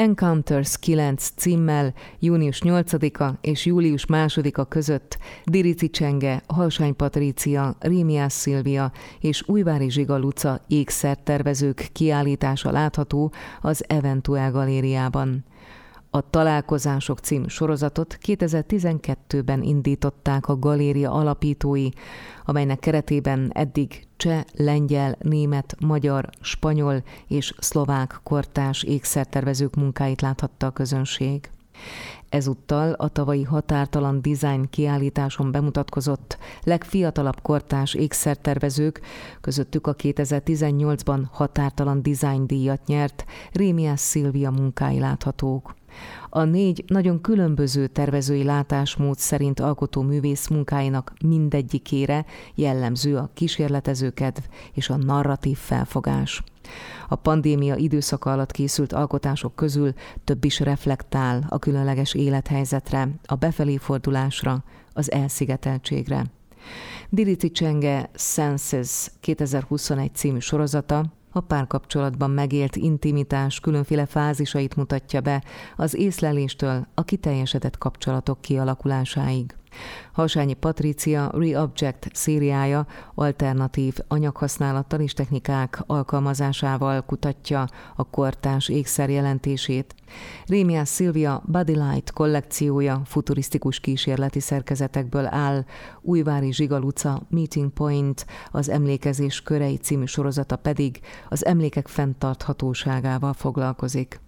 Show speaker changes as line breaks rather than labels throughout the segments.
Encounters 9 címmel június 8-a és július 2-a között Dirici Csenge, Halsány Patrícia, Rémiás Szilvia és Újvári Zsiga Luca ékszertervezők kiállítása látható az Eventuel galériában. A Találkozások című sorozatot 2012-ben indították a galéria alapítói, amelynek keretében eddig cseh, lengyel, német, magyar, spanyol és szlovák kortás ékszertervezők munkáit láthatta a közönség. Ezúttal a tavalyi határtalan design kiállításon bemutatkozott legfiatalabb kortás ékszertervezők, közöttük a 2018-ban határtalan design díjat nyert Rémiás Szilvia munkái láthatók. A négy nagyon különböző tervezői látásmód szerint alkotó művész munkáinak mindegyikére jellemző a kísérletező kedv és a narratív felfogás. A pandémia időszaka alatt készült alkotások közül több is reflektál a különleges élethelyzetre, a befelé fordulásra, az elszigeteltségre. Dirici Csenge Senses 2021 című sorozata a párkapcsolatban megélt intimitás különféle fázisait mutatja be az észleléstől a kiteljesedett kapcsolatok kialakulásáig. Hasányi Patrícia Reobject szériája alternatív anyaghasználattal és technikák alkalmazásával kutatja a kortás ékszer jelentését. Rémiás Szilvia Body Light kollekciója futurisztikus kísérleti szerkezetekből áll, Újvári Zsigaluca Meeting Point, az Emlékezés körei című sorozata pedig az emlékek fenntarthatóságával foglalkozik.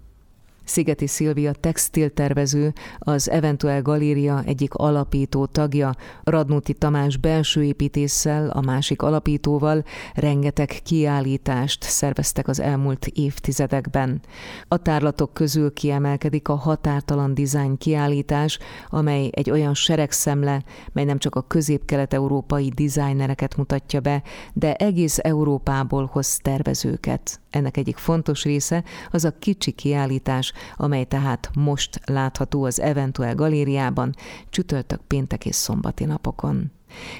Szigeti Szilvia textiltervező, az Eventuel Galéria egyik alapító tagja, Radnóti Tamás belső építéssel, a másik alapítóval rengeteg kiállítást szerveztek az elmúlt évtizedekben. A tárlatok közül kiemelkedik a Határtalan Design kiállítás, amely egy olyan seregszemle, mely nem csak a közép-kelet-európai dizájnereket mutatja be, de egész Európából hoz tervezőket. Ennek egyik fontos része az a kicsi kiállítás, amely tehát most látható az Eventuel galériában csütörtök, péntek és szombati napokon.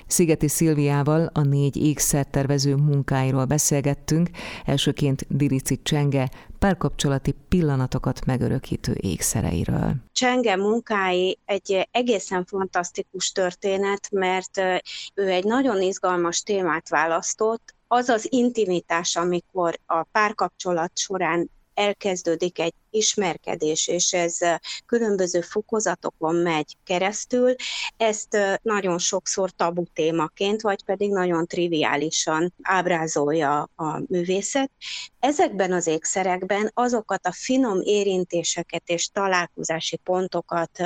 Szigeti Szilviával a négy ékszertervező munkáiról beszélgettünk, elsőként Dirici Csenge párkapcsolati pillanatokat megörökítő ékszereiről.
Csenge munkái egy egészen fantasztikus történet, mert ő egy nagyon izgalmas témát választott, az az intimitás, amikor a párkapcsolat során elkezdődik egy ismerkedés, és ez különböző fokozatokon megy keresztül, ezt nagyon sokszor tabu témaként, vagy pedig nagyon triviálisan ábrázolja a művészet. Ezekben az ékszerekben azokat a finom érintéseket és találkozási pontokat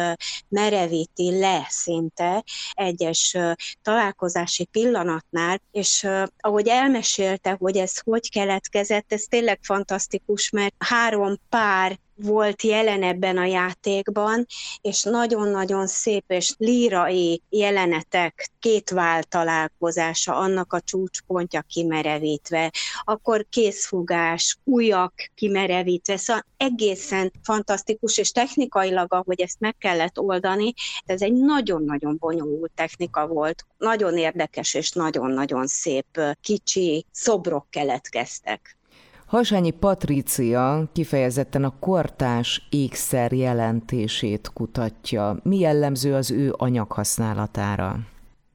merevíti le szinte egyes találkozási pillanatnál, és ahogy elmesélte, hogy ez hogy keletkezett, ez tényleg fantasztikus, mert három pár volt jelen ebben a játékban, és nagyon-nagyon szép és lírai jelenetek két vál találkozása, annak a csúcspontja kimerevítve, akkor készfogás, újak kimerevítve, szóval egészen fantasztikus, és technikailag, ahogy ezt meg kellett oldani, ez egy nagyon-nagyon bonyolult technika volt, nagyon érdekes és nagyon-nagyon szép kicsi szobrok keletkeztek.
Hasányi Patrícia kifejezetten a kortás ékszer jelentését kutatja. Mi jellemző az ő anyaghasználatára?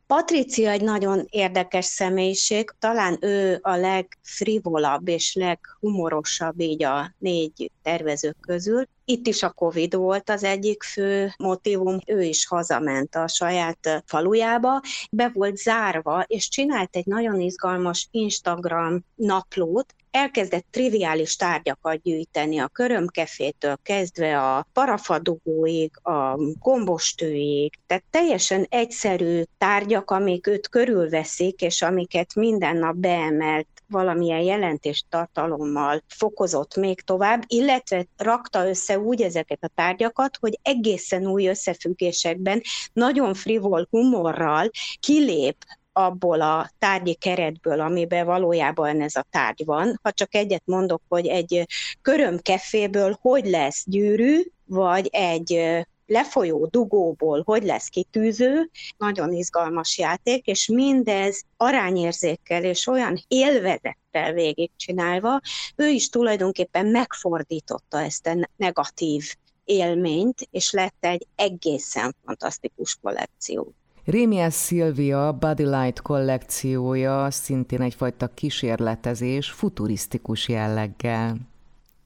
Patricia egy nagyon érdekes személyiség, talán ő a legfrivolabb és leghumorosabb így a négy tervezők közül. Itt is a Covid volt az egyik fő motivum, ő is hazament a saját falujába, be volt zárva, és csinált egy nagyon izgalmas Instagram naplót, elkezdett triviális tárgyakat gyűjteni, a körömkefétől kezdve a parafadugóig, a gombostőig, tehát teljesen egyszerű tárgyak, amik őt körülveszik, és amiket minden nap beemelt valamilyen jelentést tartalommal fokozott még tovább, illetve rakta össze úgy ezeket a tárgyakat, hogy egészen új összefüggésekben, nagyon frivol humorral kilép abból a tárgyi keretből, amiben valójában ez a tárgy van. Ha csak egyet mondok, hogy egy körömkeféből hogy lesz gyűrű, vagy egy lefolyó dugóból hogy lesz kitűző, nagyon izgalmas játék, és mindez arányérzékkel és olyan élvezettel végigcsinálva, ő is tulajdonképpen megfordította ezt a negatív élményt, és lett egy egészen fantasztikus kollekció.
Rémiás Szilvia Body Light kollekciója szintén egyfajta kísérletezés futurisztikus jelleggel.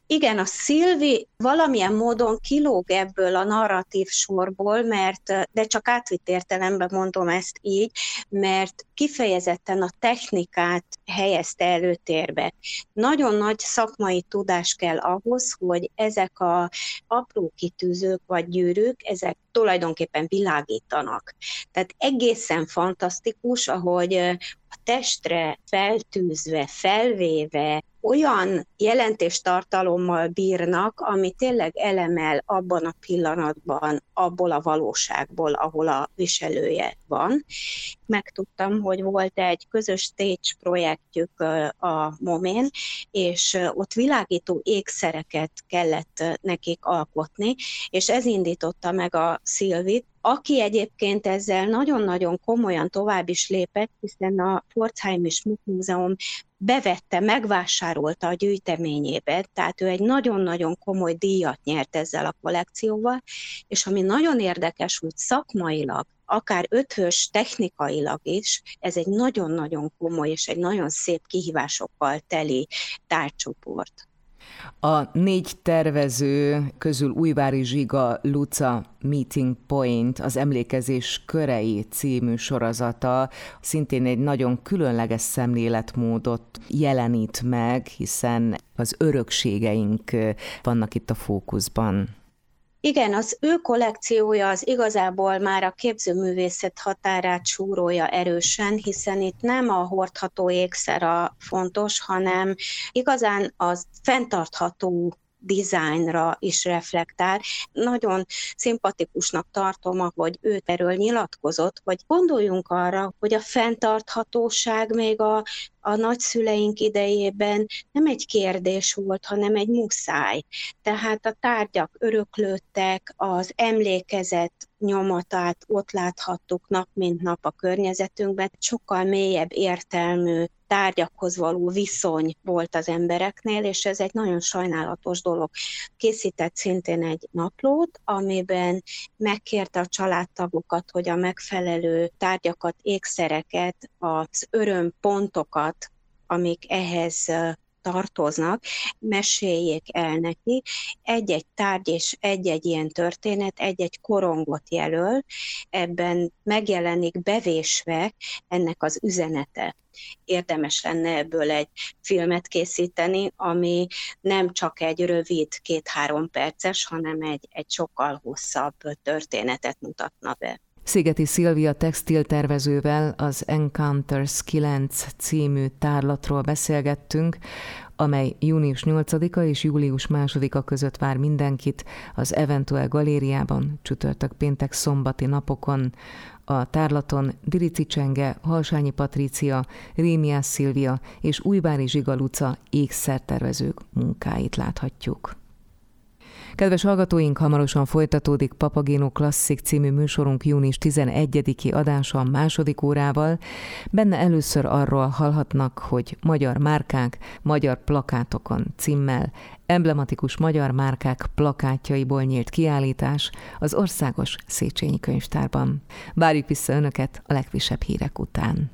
Igen, a Szilvi valamilyen módon kilóg ebből a narratív sorból, mert, de csak átvitt értelemben mondom ezt így, mert kifejezetten a technikát helyezte előtérbe. Nagyon nagy szakmai tudás kell ahhoz, hogy ezek a apró kitűzők vagy gyűrűk, ezek tulajdonképpen világítanak. Tehát egészen fantasztikus, ahogy a testre feltűzve, felvéve, olyan jelentéstartalommal bírnak, ami tényleg elemel abban a pillanatban, abból a valóságból, ahol a viselője van. Megtudtam, hogy volt egy közös stage projektjük a Momén, és ott világító ékszereket kellett nekik alkotni, és ez indította meg a Szilvit, aki egyébként ezzel nagyon-nagyon komolyan tovább is lépett, hiszen a Pforzheim és Múzeum bevette, megvásárolta a gyűjteményébe, tehát ő egy nagyon-nagyon komoly díjat nyert ezzel a kollekcióval, és ami nagyon érdekes, hogy szakmailag, akár öthös technikailag is, ez egy nagyon-nagyon komoly és egy nagyon szép kihívásokkal teli tárcsoport.
A négy tervező közül Újvári Zsiga Luca Meeting Point, az Emlékezés Körei című sorozata szintén egy nagyon különleges szemléletmódot jelenít meg, hiszen az örökségeink vannak itt a fókuszban.
Igen, az ő kollekciója az igazából már a képzőművészet határát súrolja erősen, hiszen itt nem a hordható ékszer a fontos, hanem igazán az fenntartható dizájnra is reflektál. Nagyon szimpatikusnak tartom, ahogy ő erről nyilatkozott, hogy gondoljunk arra, hogy a fenntarthatóság még a, a nagyszüleink idejében nem egy kérdés volt, hanem egy muszáj. Tehát a tárgyak öröklődtek, az emlékezet nyomatát ott láthattuk nap mint nap a környezetünkben, sokkal mélyebb értelmű tárgyakhoz való viszony volt az embereknél, és ez egy nagyon sajnálatos dolog. Készített szintén egy naplót, amiben megkérte a családtagokat, hogy a megfelelő tárgyakat, ékszereket, az örömpontokat, amik ehhez tartoznak, meséljék el neki. Egy-egy tárgy és egy-egy ilyen történet egy-egy korongot jelöl, ebben megjelenik bevésve ennek az üzenete érdemes lenne ebből egy filmet készíteni, ami nem csak egy rövid, két-három perces, hanem egy, egy sokkal hosszabb történetet mutatna be.
Szigeti Szilvia textiltervezővel az Encounters 9 című tárlatról beszélgettünk, amely június 8-a és július 2-a között vár mindenkit az Eventuel galériában csütörtök péntek szombati napokon. A tárlaton Dirici Csenge, Halsányi Patrícia, Rémiás Szilvia és Újvári Zsigaluca ékszertervezők munkáit láthatjuk. Kedves hallgatóink, hamarosan folytatódik Papagéno Klasszik című műsorunk június 11-i adása a második órával. Benne először arról hallhatnak, hogy magyar márkák, magyar plakátokon címmel emblematikus magyar márkák plakátjaiból nyílt kiállítás az Országos Széchenyi Könyvtárban. Várjuk vissza Önöket a legfrissebb hírek után.